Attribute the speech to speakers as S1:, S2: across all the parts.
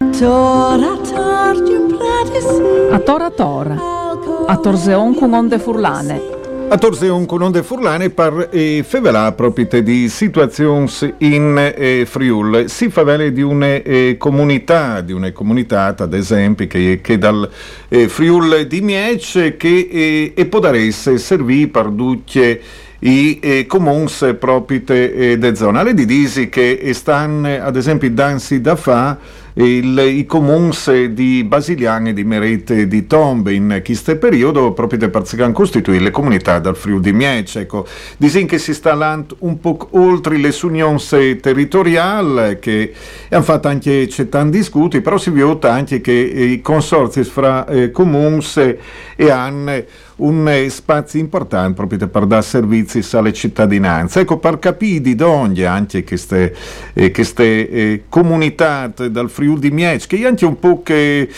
S1: A Tora Tora. A Torseon con onde furlane.
S2: A Torseon con onde furlane par eh, fevelà propite di situazioni in eh, Friul. Si favele di una eh, comunità, di una comunità ad esempio che, che dal eh, Friul di Miec che eh, e podaresse servì per ducce i eh, comuns propite eh, de zona. Le di disi che stanno ad esempio dansi da fa il, i comuns di Basiliani, di Merete e di Tombe in questo periodo proprio per costituire le comunità dal Friuli di Miece. Ecco, disin che si sta un po' oltre le unioni territoriali che hanno fatto anche c'è tanti discuti, però si vota anche che i consorzi fra eh, comuns e hanno un eh, spazio importante proprio per dare servizi alle cittadinanze. Ecco, per capire di dove anche queste, eh, queste eh, comunità dal Friuli di Miec, che anche un po' che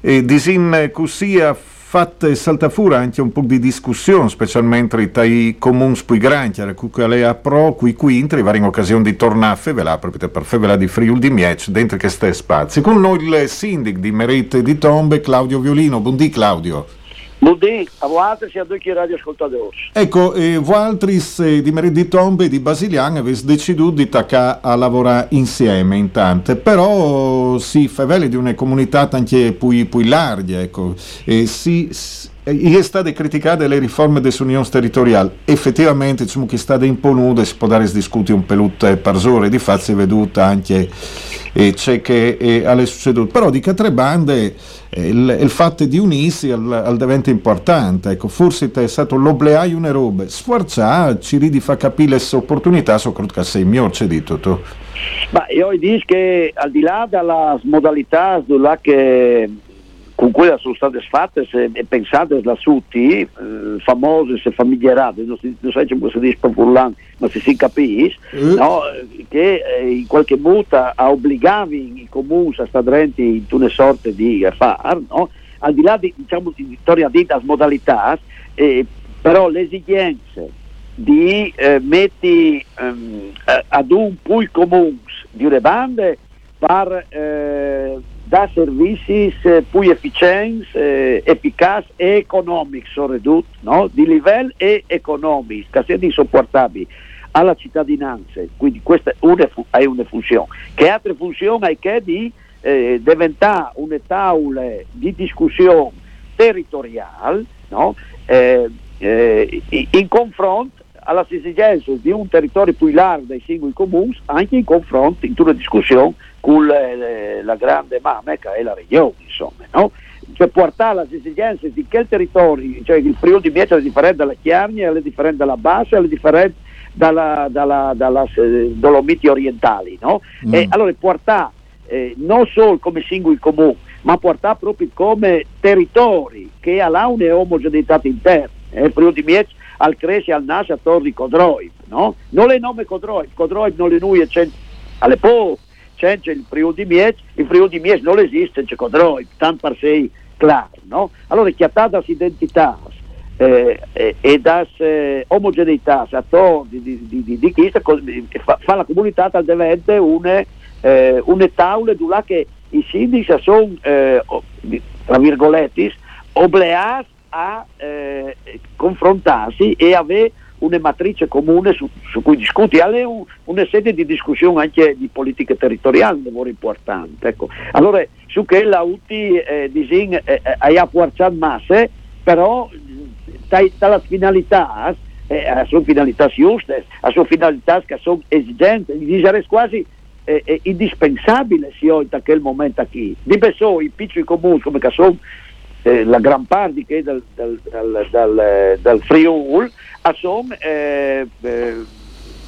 S2: eh, disin così ha fatto salta fuori anche un po' di discussione, specialmente tra i comuni più grandi, lei ha pro, qui qui in varie occasioni di tornare a Fevela, proprio per Fevela di Friuli di Miec, dentro questi spazi. Con noi il sindaco di Merete di Tombe, Claudio Violino. Buondì Claudio.
S3: Buondì, a voi e a tutti i radioascoltatori.
S2: Ecco, eh, voi eh, di Meredi Tombe e di Basilian avete deciso di attaccare a lavorare insieme intanto, però si fa di una comunità anche più, più larga, ecco, e si, è state criticate le riforme dell'Unione territoriale. Effettivamente, diciamo che è stata imponuta, si può dare discutere un pelute per ore, di fatto si è veduta anche eh, c'è che eh, alle succedute. Però di tre bande eh, il, il, fatto di unirsi al, al diventa importante. Ecco, forse è stato l'obleaio una roba, sforzare, ci di fa capire le opportunità, soprattutto sei mio, c'è di tutto.
S3: Ma io dico che al di là della modalità che con cui sono state fatte e pensate da tutti, eh, famose e famigerate, non, non so come si dice popolare, ma se si capisce, mm. no, che eh, in qualche modo obbligavi i comuni a stare in una sorta di affare, no? al di là di, diciamo, di storia di modalità, eh, però le esigenze di eh, metti um, ad un pui comune di una banda per eh, da servizi eh, più efficienti, eh, efficaci e economici, soprattutto, no? di livello e economico, che siano insopportabili alla cittadinanza. Quindi questa una, è una funzione. Che altra funzione è che di eh, diventare una tavola di discussione territoriale no? eh, eh, in confronto alle esigenze di un territorio più largo dei singoli comuni, anche in confronto, in una discussione con le, la grande mamma che è la regione, insomma, no? Cioè portare le esigenze di quel territorio, cioè il Friuli di Mieta è differente dalla Chiarnia, è differente dalla Bassa, è differente dalla, dalla, dalla eh, Dolomiti orientali, no? Mm. E allora portare eh, non solo come singoli comuni, ma portare proprio come territori che hanno una omogeneità interna. Eh, il Friuli di Mieta al cresce al nasce a Torri Codroib, no? Non le nome Codroib, Codroib non le noi c'è alle po' c'è il Friuli di Mies, il Friuli di Mies non esiste, c'è Codroib, tanto per sei claro, no? Allora chiattata identità eh, eh, e da eh, omogeneità attorno di, di, di, di chi fa, fa, la comunità tal diventa una, eh, una tavola dove che i sindaci sono, eh, tra virgolette, obbligati a eh, confrontarsi e avere una matrice comune su, su cui discuti, alle un, una serie di discussioni anche di politica territoriale molto importante. Ecco. Allora, su che la UTI eh, disin, eh, eh, ha portato masse, però dalla finalità, eh, a sue finalità giuste, a sue finalità che sono esigenti, direi quasi eh, eh, indispensabile se io in quel momento qui. Di Bessò, i piccoli comuni come che sono eh, la gran parte che dal, dal, dal, dal, dal Friul a som eh, eh,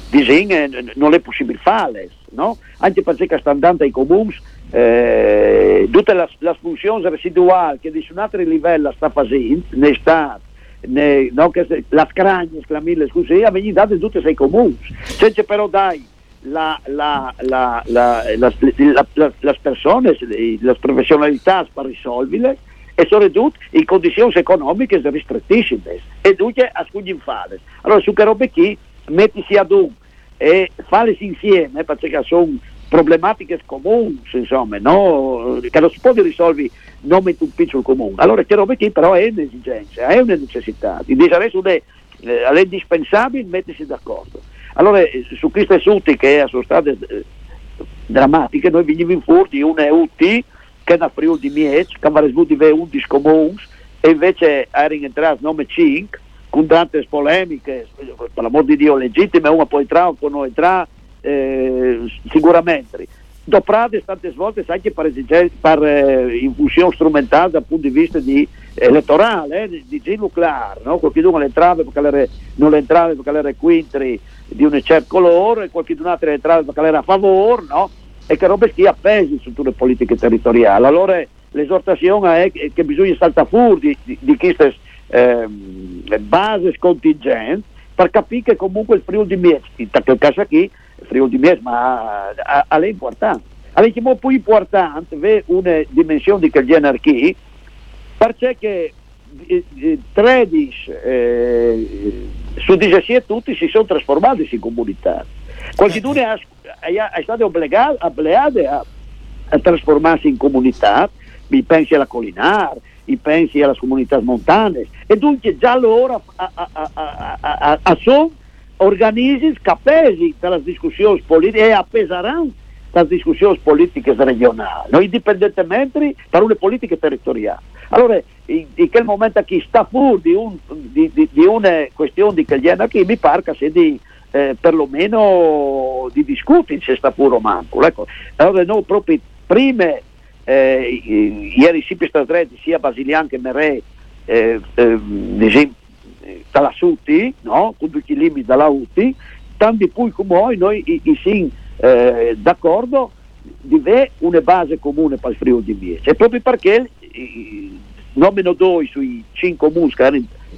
S3: disegna non è possibile fare no? anche perché stanno andando ai comuni eh, tutte le, le funzioni residuali che di un altro livello sta facendo, ne sta ne, no, che se, la scragne, sclamille, scusi, vengono date tutte ai comuni, senza però dai la, la, la, le persone, le professionalità per risolverle e soprattutto in condizioni economiche ristrettissime e dunque a scugli fare. Allora su che robe qui mettisi ad un e farle insieme perché sono problematiche comuni, insomma, no? che non si può risolvere non in un piccolo comune. Allora che robe qui però è un'esigenza, è una necessità, di dire è, è indispensabile mettersi d'accordo. Allora eh, su queste suti che sono state eh, drammatiche, noi veniamo fuori di una UT di Miec, che aveva avuto 11 comuni e invece erano entrati nome 5 con tante polemiche, per l'amor di Dio legittime, una può entrare, può non entrare, eh, sicuramente. Doprate tante volte anche per, per eh, infusione strumentale dal punto di vista di, elettorale, eh, di, di nucleare, no? qualcuno le entrava perché le, non le entrava perché era quintri di un certo colore, qualcun altro le entrava perché era a favore, no? E che robe stia appesi su tutte le politiche territoriali. Allora l'esortazione è che, bisogna saltare fuori di, di, queste ehm, basi contingenti per capire che comunque il Friuli di Mies, in quel caso qui, il Friuli di Mies, ma è importante. È più importante avere una dimensione di quel genere qui, perché 13 eh, su 17 tutti si sono trasformati in comunità. Qualcuno è, è stato obbligato, obbligato a, trasformarsi in comunità, mi pensi alla Collinar, i pensi alle comunità montane e dunque già loro a, a, a, sono organismi capaci delle discussioni politiche e appesaranno dalle discussioni politiche regionali, no? indipendentemente da una politica territoriale. Allora, in, in quel momento chi sta fuori di, un, di, di, di, una questione di quel genere qui, mi pare che sia di eh, perlomeno di discutere se sta pure manco. Ecco. Allora noi proprio prima eh, ieri si stretti sia Basilian che Merè eh, eh, Talassuti, no? con tutti i limiti dalla UTI, tanti poi come noi i, i siamo eh, d'accordo di avere una base comune per il Friuli di Biese, e proprio perché i, nomino due sui cinque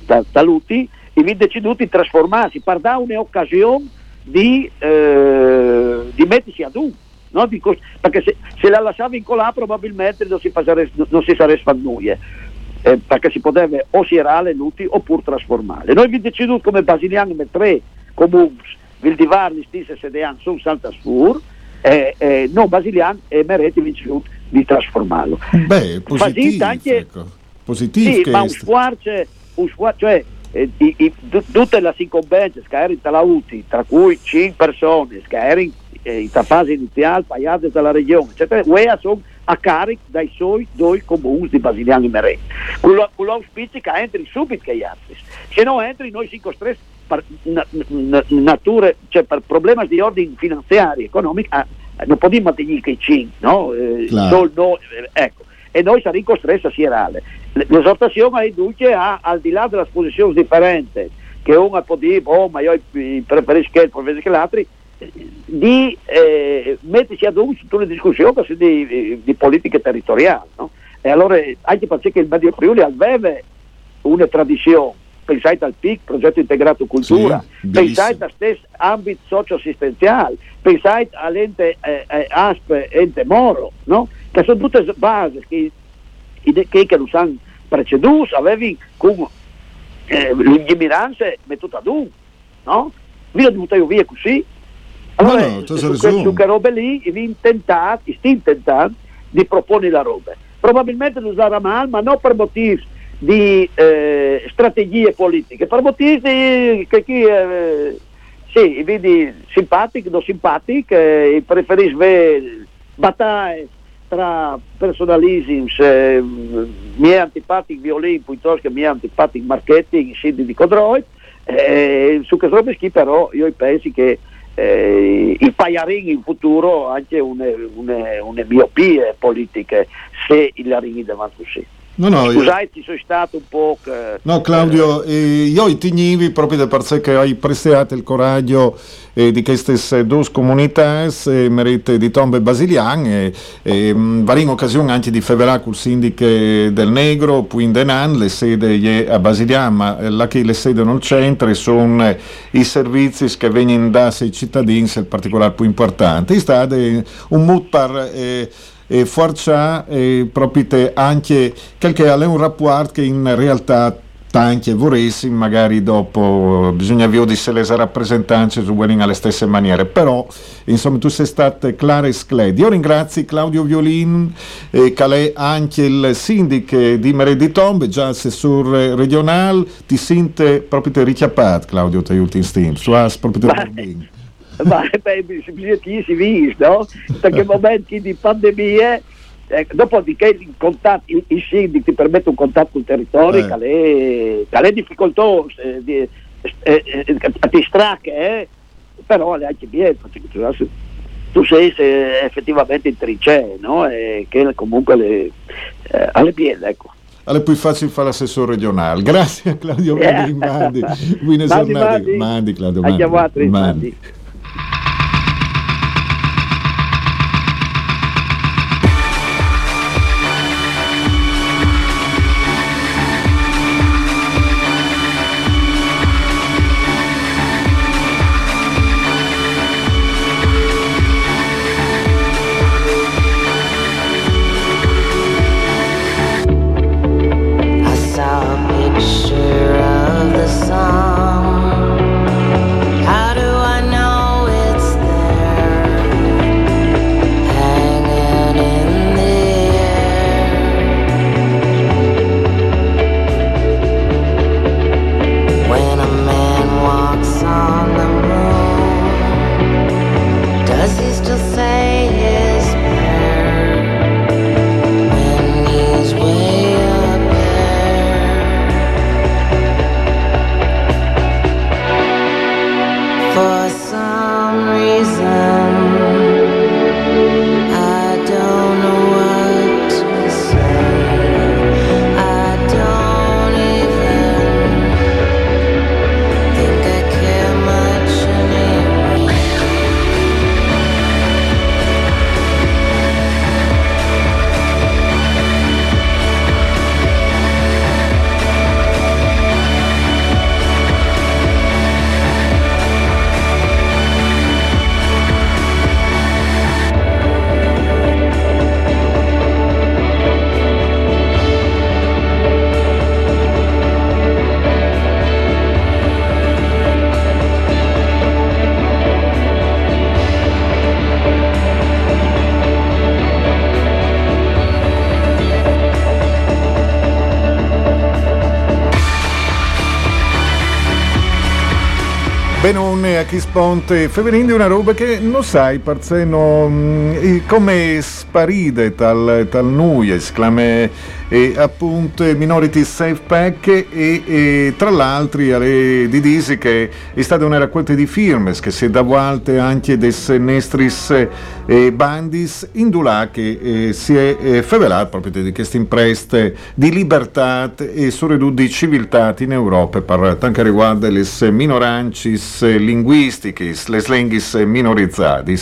S3: erano taluti e di trasformarsi per dare un'occasione di, eh, di mettersi ad un no? Cost- perché se, se, la lasciava in colà probabilmente non si, fasare, non si sarebbe nulla eh, perché si poteva o sierare l'uti oppure trasformare noi vi deciduto come basiliani come tre comuni vi divare gli stessi sedean su Santa Sfur e, e non basiliani e Meretti vi deciduto di trasformarlo
S2: beh positivo anche ecco. positivo
S3: sì, ma un squarce, un squarce cioè eh, i, i, tutte le incombenze che erano tra UTI, tra cui 5 persone che erano eh, in fase iniziale pagate dalla regione, eccetera, UEA sono a carico dai suoi due comuni di Basiliano e Merè. Con l'auspicio che entri subito che gli altri. Se no entri noi siamo costretti per, na, na, nature, cioè per problemi di ordine finanziario, economico, ah, non possiamo mantenere che i 5, no? Eh,
S2: claro.
S3: no, eh, ecco. E noi saremo costretti a sierale. L'esortazione è dunque a, al di là delle posizioni differenti, che uno può dire, oh, ma io preferisco il professore che l'altro, di eh, mettersi ad un su tutte le discussioni di, di politica territoriale. No? E allora anche perché il Medio Friuli aveva una tradizione, pensate al PIC, progetto integrato cultura, sì, pensate al stesso ambito socio-assistenziale, pensate all'ente eh, eh, ASP, ente Moro, no? che sono tutte basi che, che, che lo hanno preceduto, avevi con eh, l'ingimiranza mettuta ad no? Vi ho dovuto io via così, allora, no, no, su, su quelle robe lì vi intentate, sti intentando di proporre la roba. Probabilmente lo sarà male, ma non per motivi di eh, strategie politiche, per motivi che chi eh, sì, vedi simpatico, non simpatico, eh, preferisce battaglie tra personalismi, eh, miei antipatici violini piuttosto che miei antipatici marketing, sindi di Codroid, eh, su queste robe però io penso che eh, il Paiarin in futuro anche una, una, una miopie se il Larini davanti così.
S2: No, no,
S3: Scusate, ci sono stato un po'. Che,
S2: No, Claudio, eh, io ti gnivi proprio perché che hai prestato il coraggio eh, di queste due comunità, eh, merite di Tombe Basilian, e eh, vari in occasione anche di Fevelà col sindaco del Negro, poi in Denan, le sede a Basilian, ma eh, là che le sede non centro sono eh, i servizi che vengono da sei cittadini, il particolare più importante. Eh, un mood per... Eh, e forza eh, proprio te anche che è un rapporto che in realtà anche vorresti magari dopo bisogna vedere se le rappresentanze su alle stesse maniere. Però insomma tu sei stato clara e scledi io ringrazio Claudio Violin e eh, Calè anche il sindaco di Meredi Tombe già assessore regionale ti sente proprio te richiappato Claudio te ultimi stim su as proprio te
S3: ma beh, bisogna si visto, no? Perché momenti di pandemia, eh, dopodiché il contatto, i, i sindaci ti permettono un contatto con il territorio
S2: Eh.
S3: che è, difficoltoso, eh, di, eh, ti stracca, eh? però è anche bene, tu, sei se effettivamente in trincee, no? E che comunque le, eh, alle piede, ecco.
S2: Alle più facile fare l'assessore regionale. Grazie a Claudio mandi.
S3: Mandi, mandi.
S2: Mandi Claudio, mandi. Mandi.
S4: Bueno,
S2: Benone a chi sponte Feverin di una roba che non sai per sé non, eh, come sparide tal, tal noi esclame e appunto Minority Safe Pack e, e tra l'altro di Disi che è stata una raccolta di firme che si è davanti anche dei nestris eh, bandis indulà che eh, si è eh, proprio di queste impreste di libertà e soprattutto di civiltà in Europa per tanto riguarda le minorancis linguistiche, le linguis minorizzate.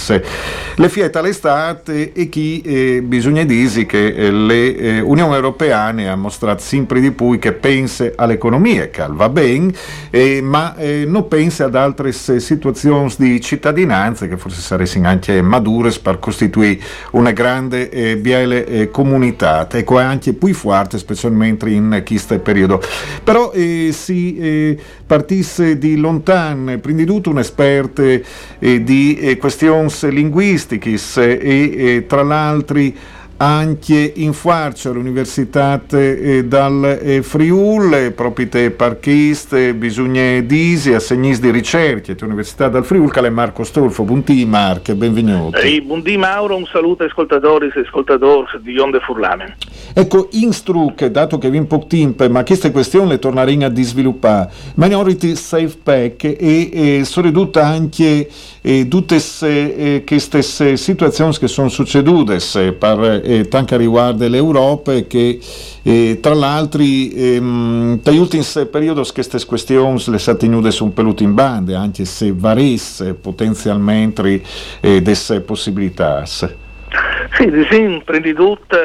S2: Le fiette all'estate e chi eh, bisogna dire che eh, le eh, Unione Europeane ha mostrato sempre di più che pensa all'economia, che va bene, eh, ma eh, non pensa ad altre eh, situazioni di cittadinanza che forse sarebbero anche madure per costituire una grande e biele eh, comunità, ecco anche più forte, specialmente in questo periodo. Però eh, si eh, partisse di lontano, prima di tutto un esperto eh, di eh, questioni linguistiche e eh, tra l'altro anche in Farcia all'Università eh, dal eh, Friul, proprio te parchiste, bisogna disi, assegnis di ricerca, Università dal Friul, è Marco Stolfo, buondì Marco, benvenuto.
S5: Eh, buondì Mauro, un saluto ascoltatori e ascoltatori di Onde Furlame.
S2: Ecco, in Struc, dato che vi un po' tempo, ma queste questioni le torneremo a sviluppare, Minority Safe Pack e, e soprattutto anche e, tutte eh, queste situazioni che sono succedute per eh, tanto riguardo l'Europa che eh, tra l'altro ehm, negli ultimi periodi queste questioni le sono tenute un peluto in bande anche se varesse potenzialmente eh, delle possibilità
S5: sì, sì, prima di tutto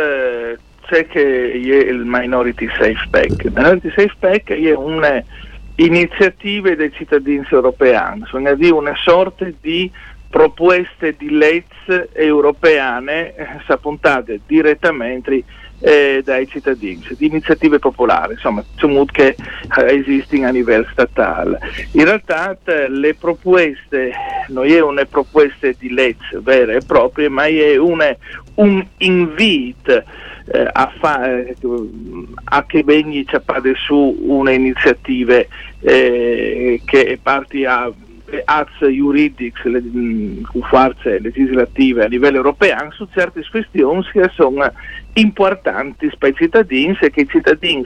S5: c'è che è il Minority Safe Pack. Il Minority Safe Pack è un'iniziativa dei cittadini europei, sono una sorta di proposte di legge europee eh, appuntate direttamente eh, dai cittadini, di iniziative popolari, insomma, che eh, esistono a livello statale. In realtà le proposte non è una proposta di legge vera e propria, ma è una, un invito eh, a, fa, a, che venga ciappate su un'iniziativa eh, che parti a atti giuridici, le, forze legislative a livello europeo su certe questioni che sono importanti per i cittadini e che i cittadini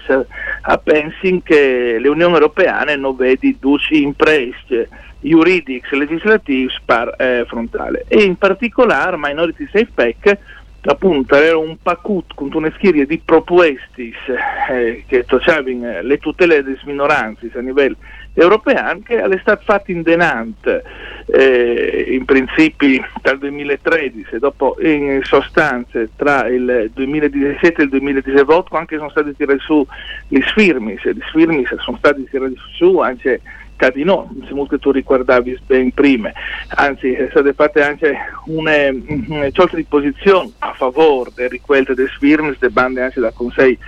S5: pensano che l'Unione Europea non vede due imprese giuridiche legislative per eh, frontale. E in particolare Minority Safe Pack appunto era un pacchetto con una serie di proposte eh, che toccavano le tutele delle minoranze a livello europeo che è stato fatto in denant eh, in principi dal 2013 e dopo in sostanze tra il 2017 e il 2018 anche sono stati tirati su gli sfirmis. Gli sfirmis sono stati tirati su anche Cadino, se tu ricordavi ben prima, anzi è stata fatta anche una, sorta di posizione a favore del riquelto dei sfirmis, delle bande anche dal Consiglio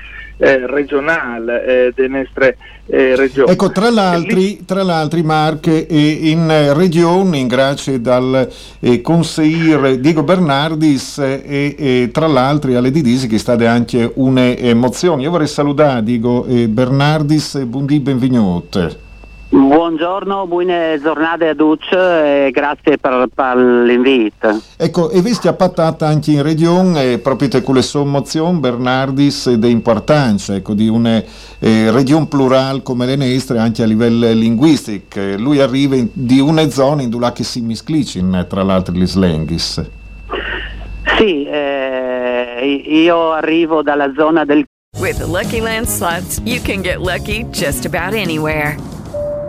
S5: eh, regionale eh, delle nostre eh, regioni.
S2: Ecco, tra l'altro, Mark, eh, in regione, in grazie dal eh, consigliere Diego Bernardis e, e tra l'altro alle Didisi che state anche un'emozione. Io vorrei salutare Diego Bernardis, buondì benvenuto.
S6: Buongiorno, buone giornate a tutti e grazie per, per l'invito.
S2: Ecco, e vi stia patata anche in regione, proprio con le sue mozioni, Bernardis, di importanza ecco, di una eh, regione plurale come le nostre, anche a livello linguistico. Lui arriva in, di una zona in cui si misclicin, tra l'altro, gli slenghis.
S6: Sì, eh, io arrivo dalla zona del...
S7: With the Lucky Land slots, you can get lucky just about anywhere.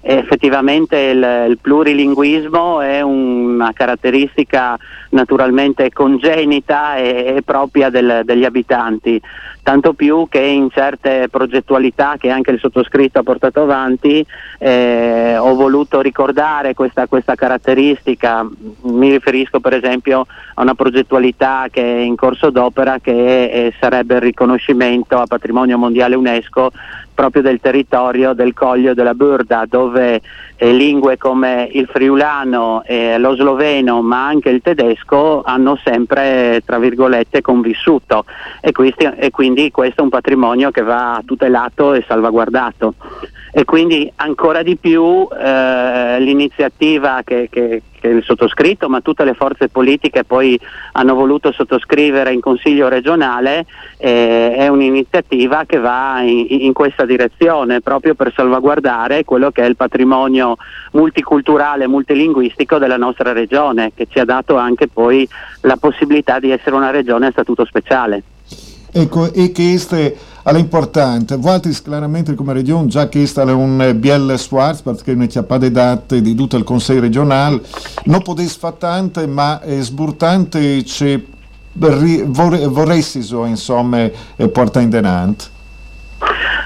S6: effettivamente il, il plurilinguismo è una caratteristica naturalmente congenita e, e propria del, degli abitanti, tanto più che in certe progettualità che anche il sottoscritto ha portato avanti eh, ho voluto ricordare questa, questa, caratteristica, mi riferisco per esempio a una progettualità che è in corso d'opera che eh, sarebbe il riconoscimento a patrimonio mondiale UNESCO proprio del territorio del Coglio della Burda, dove eh, lingue come il friulano, eh, lo sloveno, ma anche il tedesco hanno sempre, tra virgolette, convissuto e, questi, e quindi questo è un patrimonio che va tutelato e salvaguardato. E quindi ancora di più eh, l'iniziativa che, che, che il sottoscritto, ma tutte le forze politiche poi hanno voluto sottoscrivere in Consiglio regionale, eh, è un'iniziativa che va in, in, questa direzione, proprio per salvaguardare quello che è il patrimonio multiculturale e multilinguistico della nostra regione, che ci ha dato anche poi la possibilità di essere una regione a statuto speciale.
S2: Ecco, e questo è importante. Volte chiaramente come regione già questo è un biel sforzo perché noi ci abbiamo date di tutto il Consiglio regionale. Non potete fare tante, ma è sburtante c'è vorresti insomma portare in denante.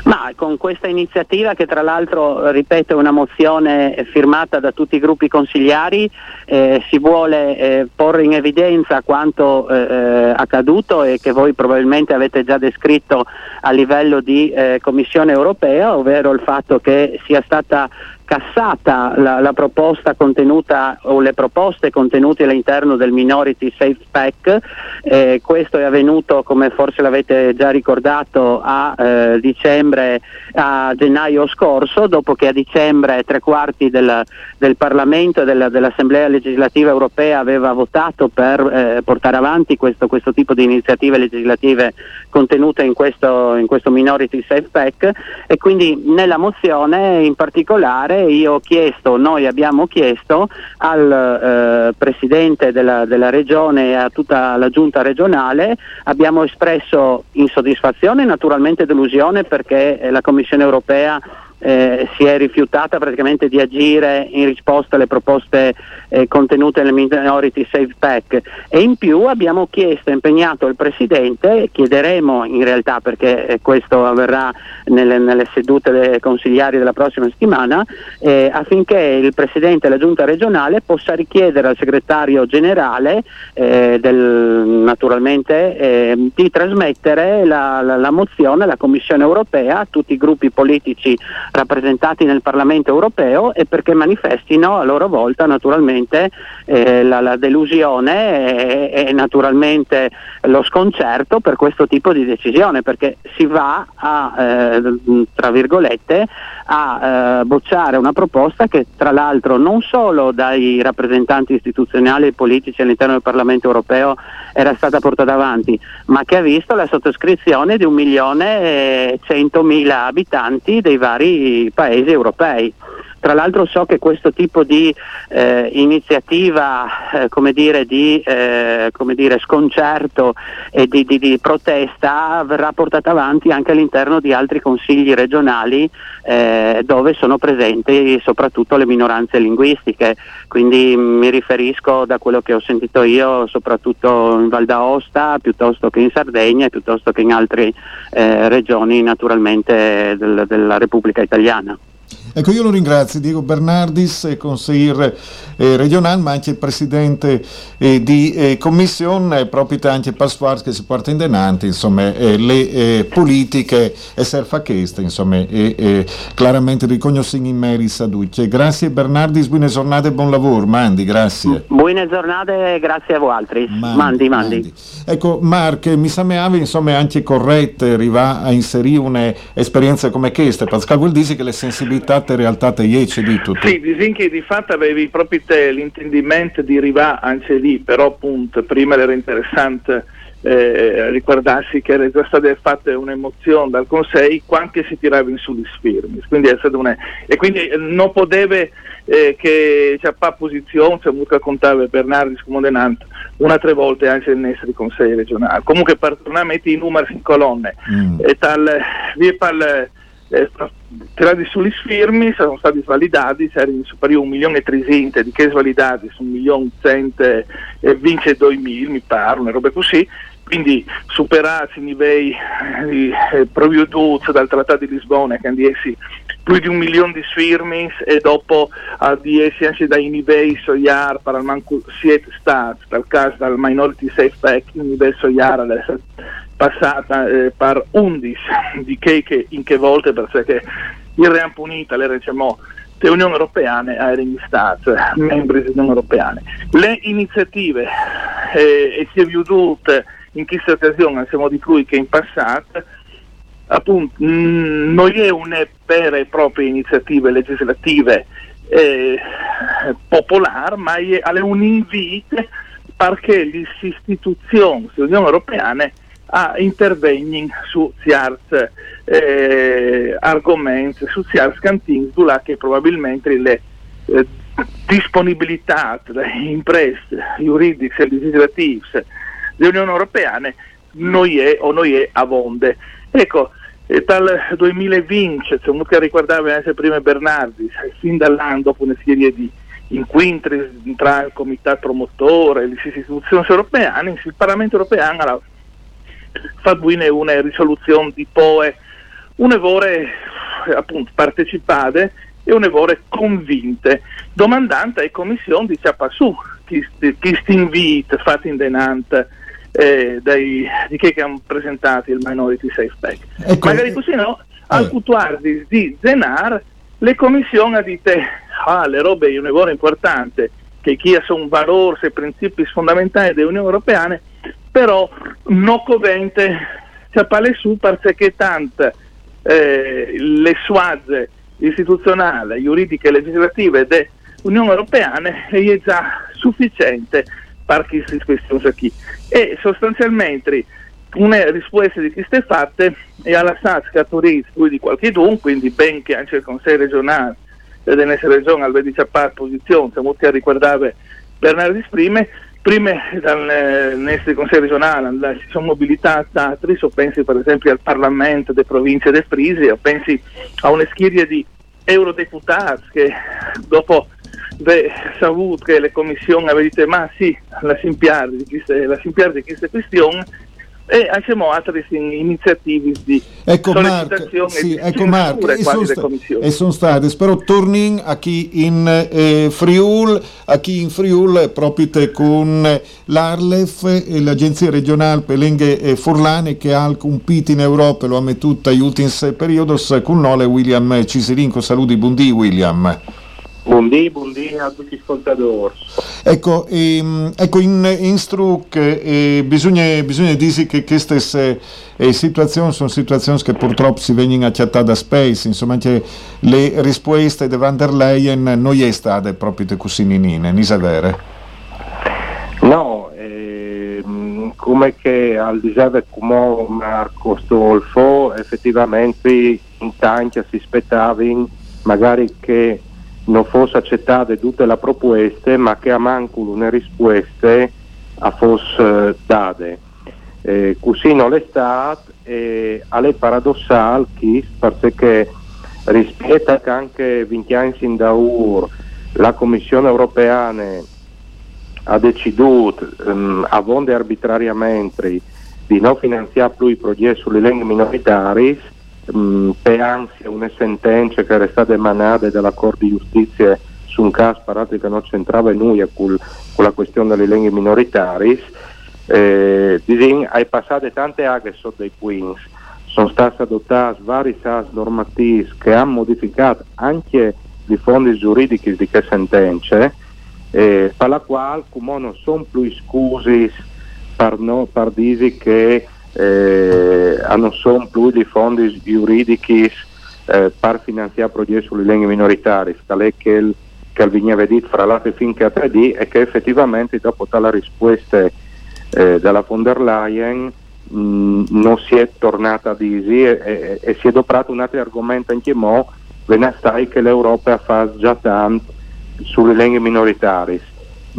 S6: Ma con questa iniziativa che tra l'altro, ripeto, è una mozione firmata da tutti i gruppi consigliari, eh, si vuole eh, porre in evidenza quanto eh, eh accaduto e che voi probabilmente avete già descritto a livello di eh, Commissione europea, ovvero il fatto che sia stata cassata la, la, proposta contenuta o le proposte contenute all'interno del Minority Safe Pack, eh, questo è avvenuto come forse l'avete già ricordato a eh, dicembre, a gennaio scorso, dopo che a dicembre tre quarti del, del Parlamento e del, dell'Assemblea legislativa europea aveva votato per eh, portare avanti questo, questo, tipo di iniziative legislative contenute in questo, in questo Minority Safe Pack. E quindi nella mozione in particolare io ho chiesto, noi abbiamo chiesto al eh, Presidente della, della, Regione e a tutta la Giunta regionale, abbiamo espresso insoddisfazione e naturalmente delusione perché la Commissione europea eh, si è rifiutata praticamente di agire in risposta alle proposte eh, contenute nel Minority Safe Pack. E in più abbiamo chiesto, impegnato il Presidente, chiederemo in realtà perché eh, questo avverrà nelle, nelle, sedute consigliari della prossima settimana, eh, affinché il Presidente della Giunta regionale possa richiedere al Segretario Generale eh, del, naturalmente eh, di trasmettere la, la, la mozione alla Commissione europea a tutti i gruppi politici rappresentati nel Parlamento europeo e perché manifestino a loro volta naturalmente eh, la, la, delusione e, e, naturalmente lo sconcerto per questo tipo di decisione perché si va a, eh, tra virgolette, a eh, bocciare una proposta che tra l'altro non solo dai rappresentanti istituzionali e politici all'interno del Parlamento europeo era stata portata avanti, ma che ha visto la sottoscrizione di un milione e centomila abitanti dei vari paesi europei. Tra l'altro so che questo tipo di eh, iniziativa eh, come dire, di eh, come dire, sconcerto e di, di, di, protesta verrà portata avanti anche all'interno di altri consigli regionali eh, dove sono presenti soprattutto le minoranze linguistiche. Quindi mi riferisco da quello che ho sentito io soprattutto in Val d'Aosta piuttosto che in Sardegna e piuttosto che in altre eh, regioni naturalmente del, della Repubblica Italiana.
S2: Ecco, io lo ringrazio Diego Bernardis, consigliere eh, regionale, ma anche presidente eh, di eh, commissione, proprio anche Pasquars che si porta in denante, insomma, eh, le eh, politiche e serfa queste, insomma, e chiaramente riconosciamo in merito a tutti. Grazie Bernardis, buone giornate e buon lavoro, Mandi, grazie.
S6: Buone giornate, grazie a voi altri. Mandi, mandi. mandi.
S2: Ecco, Mark, mi sembrava insomma anche corretto arrivare a inserire un'esperienza come questa, perché vuol dire che le sensibilità in realtà ieci di tutto.
S5: Sì, disin che di fatto avevi proprio te l'intendimento di arrivare anche lì, però appunto prima era interessante eh, ricordarsi che era già stata fatta un'emozione dal Consiglio quando si tirava in su gli sfirmi, quindi una, e quindi eh, non poteva eh, che c'è pas posizione, c'è molto contava Bernardi scomodenante una tre volte anche nel essere consiglio regionale. Comunque per tornare a mettere i numeri in colonne, mm. e tal, vi parla eh, tirati sugli sfirmi sono stati svalidati, erano superiori a un milione e trecento di che svalidati? Su un milione cento e vince 2000 mi pare, una roba così, quindi superati i livelli eh, prodotti dal Trattato di Lisbona che hanno più di un milione di sfirmi e dopo a di essi anche dai livelli soiar per il manco siete stati, dal caso del Minority Safe Pack, il livello soiar passata eh, per 11 di che, che in che volte perché il Ream Punita, le diciamo, le Unioni Europeane erano gli Stati, membri dell'Unione Europea. Le iniziative eh, e si è vedute in questa occasione, siamo di cui che in passato, appunto mh, non è una vera e propria iniziativa legislative eh, popolare, ma è un invito perché le istituzioni dell'Unione Europea a intervenire su certi eh, argomenti, su certi cantini, che probabilmente le eh, disponibilità delle imprese giuridiche e legislative dell'Unione Europea non è o non è a vonde. Ecco, dal 2020, come che ricordava anche prima Bernardi, fin dall'anno dopo una serie di incontri tra il comitato promotore e le istituzioni europee, il Parlamento europeo ha fatto una risoluzione di POE, una vore appunto partecipate e una vore convinte, domandante alle commissioni di Ciapassù, chi sti invito fatti in denante eh, dai, di chi che hanno presentato il Minority Safe Pack.
S2: Ecco,
S5: Magari così no, al cutuardi di Zenar, le commissioni hanno detto, ah, le robe è un lavoro importante, che chi sono valori e principi fondamentali dell'Unione Europea, però non covente c'è su perché tante eh, le suazze istituzionali, giuridiche e legislative dell'Unione Europea è già sufficiente per queste questioni qui. E sostanzialmente una risposta di queste fatte è alla SASCA Turismo di qualche dun, quindi ben che anche il Consiglio regionale della nostra regione al 20 posizione, siamo che ricordava Bernardo esprime, prima dal nostro Consiglio regionale si sono mobilitati altri, so pensi per esempio al Parlamento delle province del Frisi, o pensi a una schiera di eurodeputati che dopo aver saputo che le commissioni avevano detto ma sì, la simpiare di queste, la queste questioni e abbiamo altre iniziative di
S2: Ecco Marco, sì,
S5: di
S2: ecco Marco, e sono, sta- e sono state, però tornin a chi in eh, Friul, a chi in Friul proprio te con l'Arlef e l'Agenzia regionale per le lingue eh, furlane che ha compito in Europa, lo ha mettuto agli ultimi periodi, con nole William Cisirinco, saluti, buondì William.
S8: Buondì, buondì a tutti gli ascoltatori.
S2: Ecco, ehm, ecco in, in Struc eh, bisogna, bisogna dire che queste eh, situazioni sono situazioni che purtroppo si vengono accettate da Space, insomma che le risposte di van der Leyen non è state proprio così ninine, non è vero?
S8: No, ehm, come che al di là di come Marco Stolfo, effettivamente in tanti si aspettavano magari che non fosse accettata tutte le proposte, ma che a manco le risposte a fosse date. Eh, così non è stato e è paradossale perché rispetto che anche 20 anni in da ur la Commissione europea ha deciso ehm, a vonde arbitrariamente di non finanziare più i progetti sulle lingue minoritari mh, per ansia una sentenza che era stata emanata dalla Corte di Giustizia su un caso parato che non c'entrava nulla con, la questione delle lingue minoritari eh, disin, hai passato tante aghe sotto i Queens. Sono state adottate varie sas normativi che hanno modificato anche i fondi giuridici di che sentenze eh, per la quale non sono più scusi per, no, dire che eh, non sono più i fondi giuridici eh, per finanziare progetti sulle lingue minoritarie, tale che il veniva detto fra l'altro finché a 3D e che effettivamente dopo tale risposta eh, dalla von der Leyen mh, non si è tornata a dire e, e, e si è doprato un altro argomento anche mo, ve stai che l'Europa fa già tanto sulle lingue minoritarie.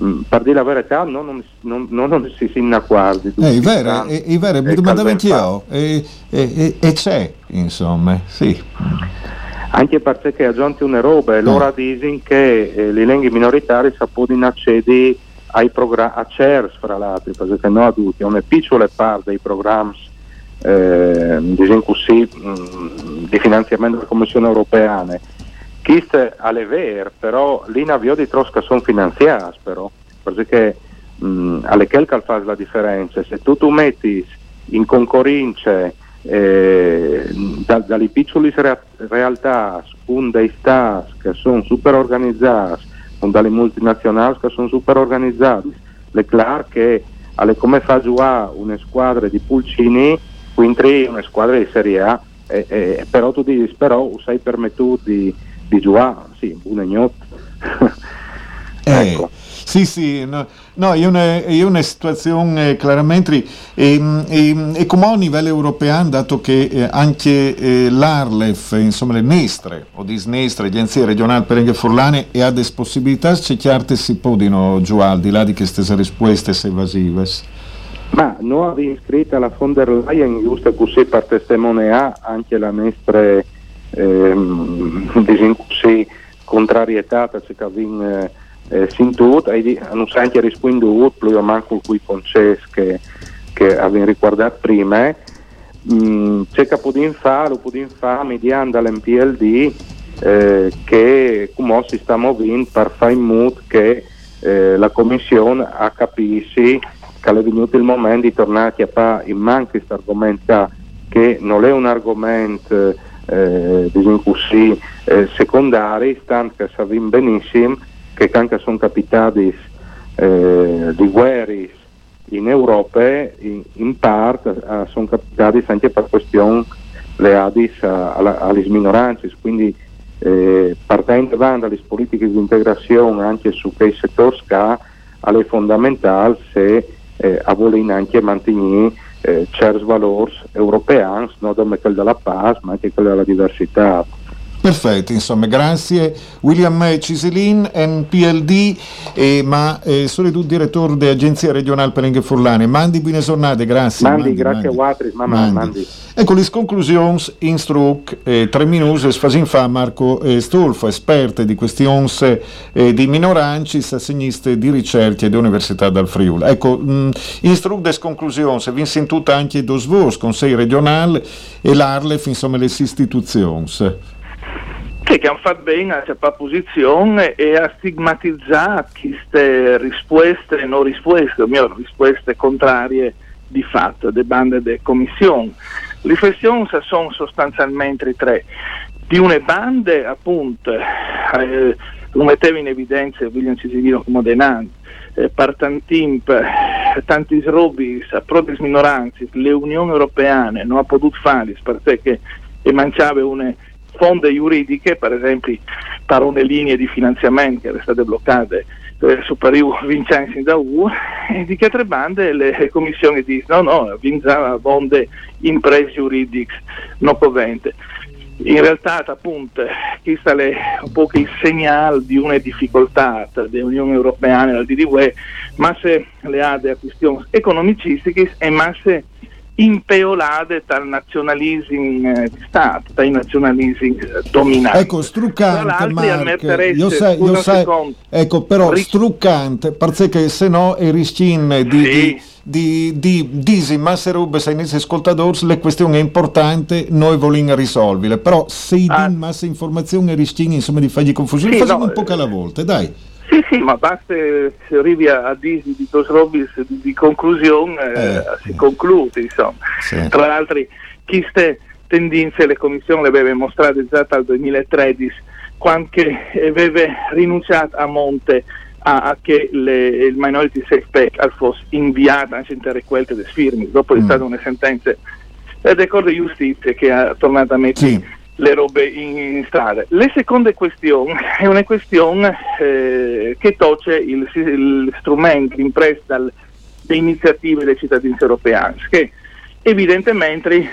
S8: Mm, per dire la verità non, non, non, non si si inacquardi
S2: Eh, è vero, è, è vero, mi domandavo anch'io, e, e, e, e c'è, insomma, sì.
S8: anche perché aggiunti una roba e loro dicono che eh, le lingue minoritarie si possono accedere ai programmi a CERS fra l'altro perché no tutti una piccola parte dei programmi eh, diciamo così, mh, di finanziamento della Commissione europea queste alle ver però lì navio di trosca sono finanziati però. Perché mh, alle quel fa la differenza? Se tu, tu metti in concorrenza eh, da, dalle piccole re- realtà con dei stati che sono super organizzati con dalle multinazionali che sono super organizzati le clar che alle come fa giocare una squadra di pulcini quindi una squadra di Serie A eh, eh, però tu dici, però sei permettuto di, di giocare, sì, un ignot.
S2: ecco. Sì, sì, no, no è, una, è una situazione eh, chiaramente e, e, e, come a livello europeo, dato che eh, anche eh, l'Arlef, insomma le Nestre o disnestre, agenzie regionali per le furlane, e ha delle possibilità, c'è chiaro si possono giocare al di là di queste risposte evasive.
S8: Ma noi abbiamo iscritto alla von der Leyen giusto così per testimoniare anche la nostra ehm, così, contrarietà perché abbiamo eh, sentito e hanno anche risposto più o meno con quei concessi che, che abbiamo riguardato prima mm, c'è che possiamo fare, lo possiamo fare mediante l'MPLD eh, che come si sta muovendo per fare in modo che eh, la Commissione capisci che è venuto il momento di tornare a fare in man questo argomento che non è un argomento eh, diciamo eh, secondario, tanto che sappiamo benissimo che anche sono capitati eh, di guerre in Europa, in, in parte eh, sono capitati anche per questioni legate alle minoranze, quindi eh, partendo dalle politiche di integrazione anche su quei settori è fondamentale se eh, a voler anche mantenere eh, certi valori europei, non come quello della pace, ma anche quello della diversità.
S2: Perfetto, insomma, grazie. William Ciselin, NPLD, eh, ma eh, sono tu direttore dell'Agenzia regionale per le Furlane. Mandi buone giornate, grazie.
S8: Mandi, mandi grazie mandi. a Watris, ma mandi. mandi.
S2: Ecco le conclusioni in struc, eh, tre minuti, sfasin fa Marco eh, Stolfo, esperto di questioni eh, di minoranci, assegniste di ricerca dell'Università dal Friuli. Ecco, mh, in struc des conclusioni, vi in sentita anche dos vos, Consiglio regionale e l'Arlef, insomma, le istituzioni.
S5: Sì, che hanno fatto bene a cercare posizione e a stigmatizzare queste risposte, non risposte, o meglio, risposte contrarie di fatto, delle bande delle commissioni. Le riflessioni sono sostanzialmente tre. Di una bande, appunto, eh, lo metteva in evidenza William Cisilino come denanti, eh, partantimp, tanti robi, proprie minoranze, le Unioni Europee non ha potuto fare perché manciava una fonde giuridiche, per esempio per una linea di finanziamento che erano state bloccate eh, su Pariu Vincenzi da U, e di che tre bande le commissioni dicono no, no, vinza fonde imprese giuridiche non covente. In realtà appunto questo è un po' il segnale di una difficoltà dell'Unione Europea e del DDUE, ma se le ha delle questioni economicistiche e ma se impeolate dal nazionalismo eh, di Stato, dai nazionalismi eh, dominanti.
S2: Ecco, struccante, Mark, io sai, io sai, ecco, però Ric- struccante, perché se no è riscin di, sì. di, di, di disi masserube sai nei ascoltatori le questioni importanti noi vogliamo risolvere, però se i ah. massa informazione riscin insomma di fargli confusione, sì, facciamo no, un po' alla volta, dai.
S5: Sì, sì, ma basta se arrivi a, a dire di Dos Robis di, di conclusione, eh, eh, si conclude, insomma. Sì. Tra l'altro, queste tendenze le commissioni le aveva mostrate già dal 2013, quando aveva rinunciato a monte a, a che le, il Minority Safe Pack fosse inviato anche in terre quelle delle firme, dopo mm. è stata una sentenza del Corte di Giustizia che ha tornato a mettere... Sì le robe in, in, strada. La seconda questione è una questione eh, che tocca il, il strumento impresso dalle iniziative dei cittadini europei, che evidentemente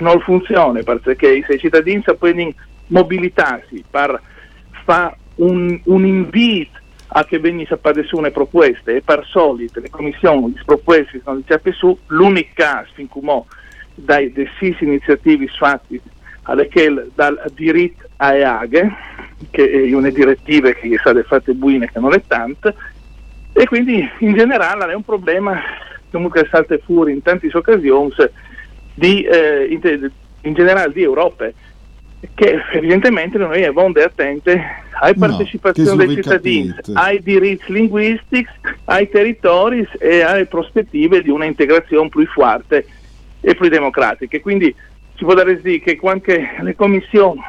S5: non funziona perché se i cittadini possono mobilitarsi per fare un, un invito a che venisse su una proposta e per solito le commissioni le proposte sono diciate su, l'unico caso fin dai sei iniziative fatti all'Echel dal diritto a EAGE, che è una direttiva che è stata fatta buine che non è tanto, e quindi in generale è un problema comunque salta fuori in tante occasioni di, eh, in, in, generale di Europa che evidentemente non è vonde attente partecipazione no, dei cittadini, ai diritti linguistici, ai territori e alle prospettive di una integrazione più forte e più democratica. Quindi si può dare sì che anche le commissioni,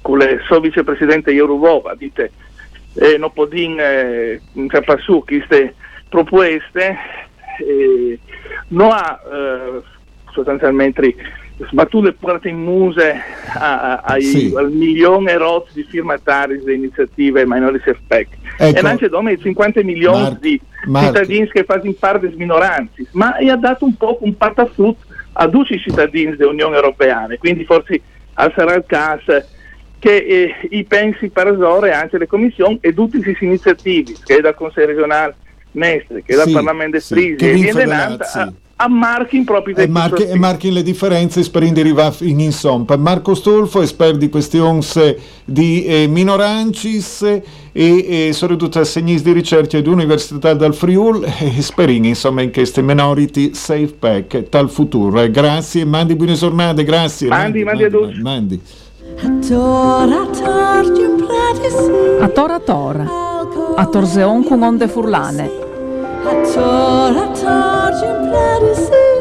S5: con il suo vicepresidente Joruvova, dite, eh, non possono eh, su queste proposte, eh, non ha eh, sostanzialmente sbattuto le porte in muse a- a- ai,
S2: Sì.
S5: al milione e di firmatari delle iniziative Minority Pack.
S2: Ecco.
S5: E lancia dome 50 milioni
S2: Marco,
S5: di
S2: Marco.
S5: cittadini che fanno parte delle minoranze, ma e ha dato un po' un patafut a tutti i cittadini dell'Unione Europea, quindi forse al sarà il caso che eh, i pensi per esore anche le commissioni e tutte queste iniziative che è dal Consiglio regionale Mestre, che è dal
S2: Sì,
S5: Parlamento
S2: sì,
S5: Strisi
S2: che
S5: e
S2: vi
S5: viene nata
S2: sì.
S5: A, a marchi in propri
S2: E marchi, e marchi le differenze per derivare in insomma. Marco Stolfo, esperto di questioni di eh, minorancis e, e soprattutto segnis di ricerca dell'Università del Friul e sperini insomma in queste minority safe pack tal futuro. Eh, grazie, mandi buone giornate, grazie.
S5: Mandi, mandi a tutti.
S2: mandi.
S9: Tora torgium platis
S1: A tora tora. A torzeon con onde furlane.
S9: I told, I told you plenty.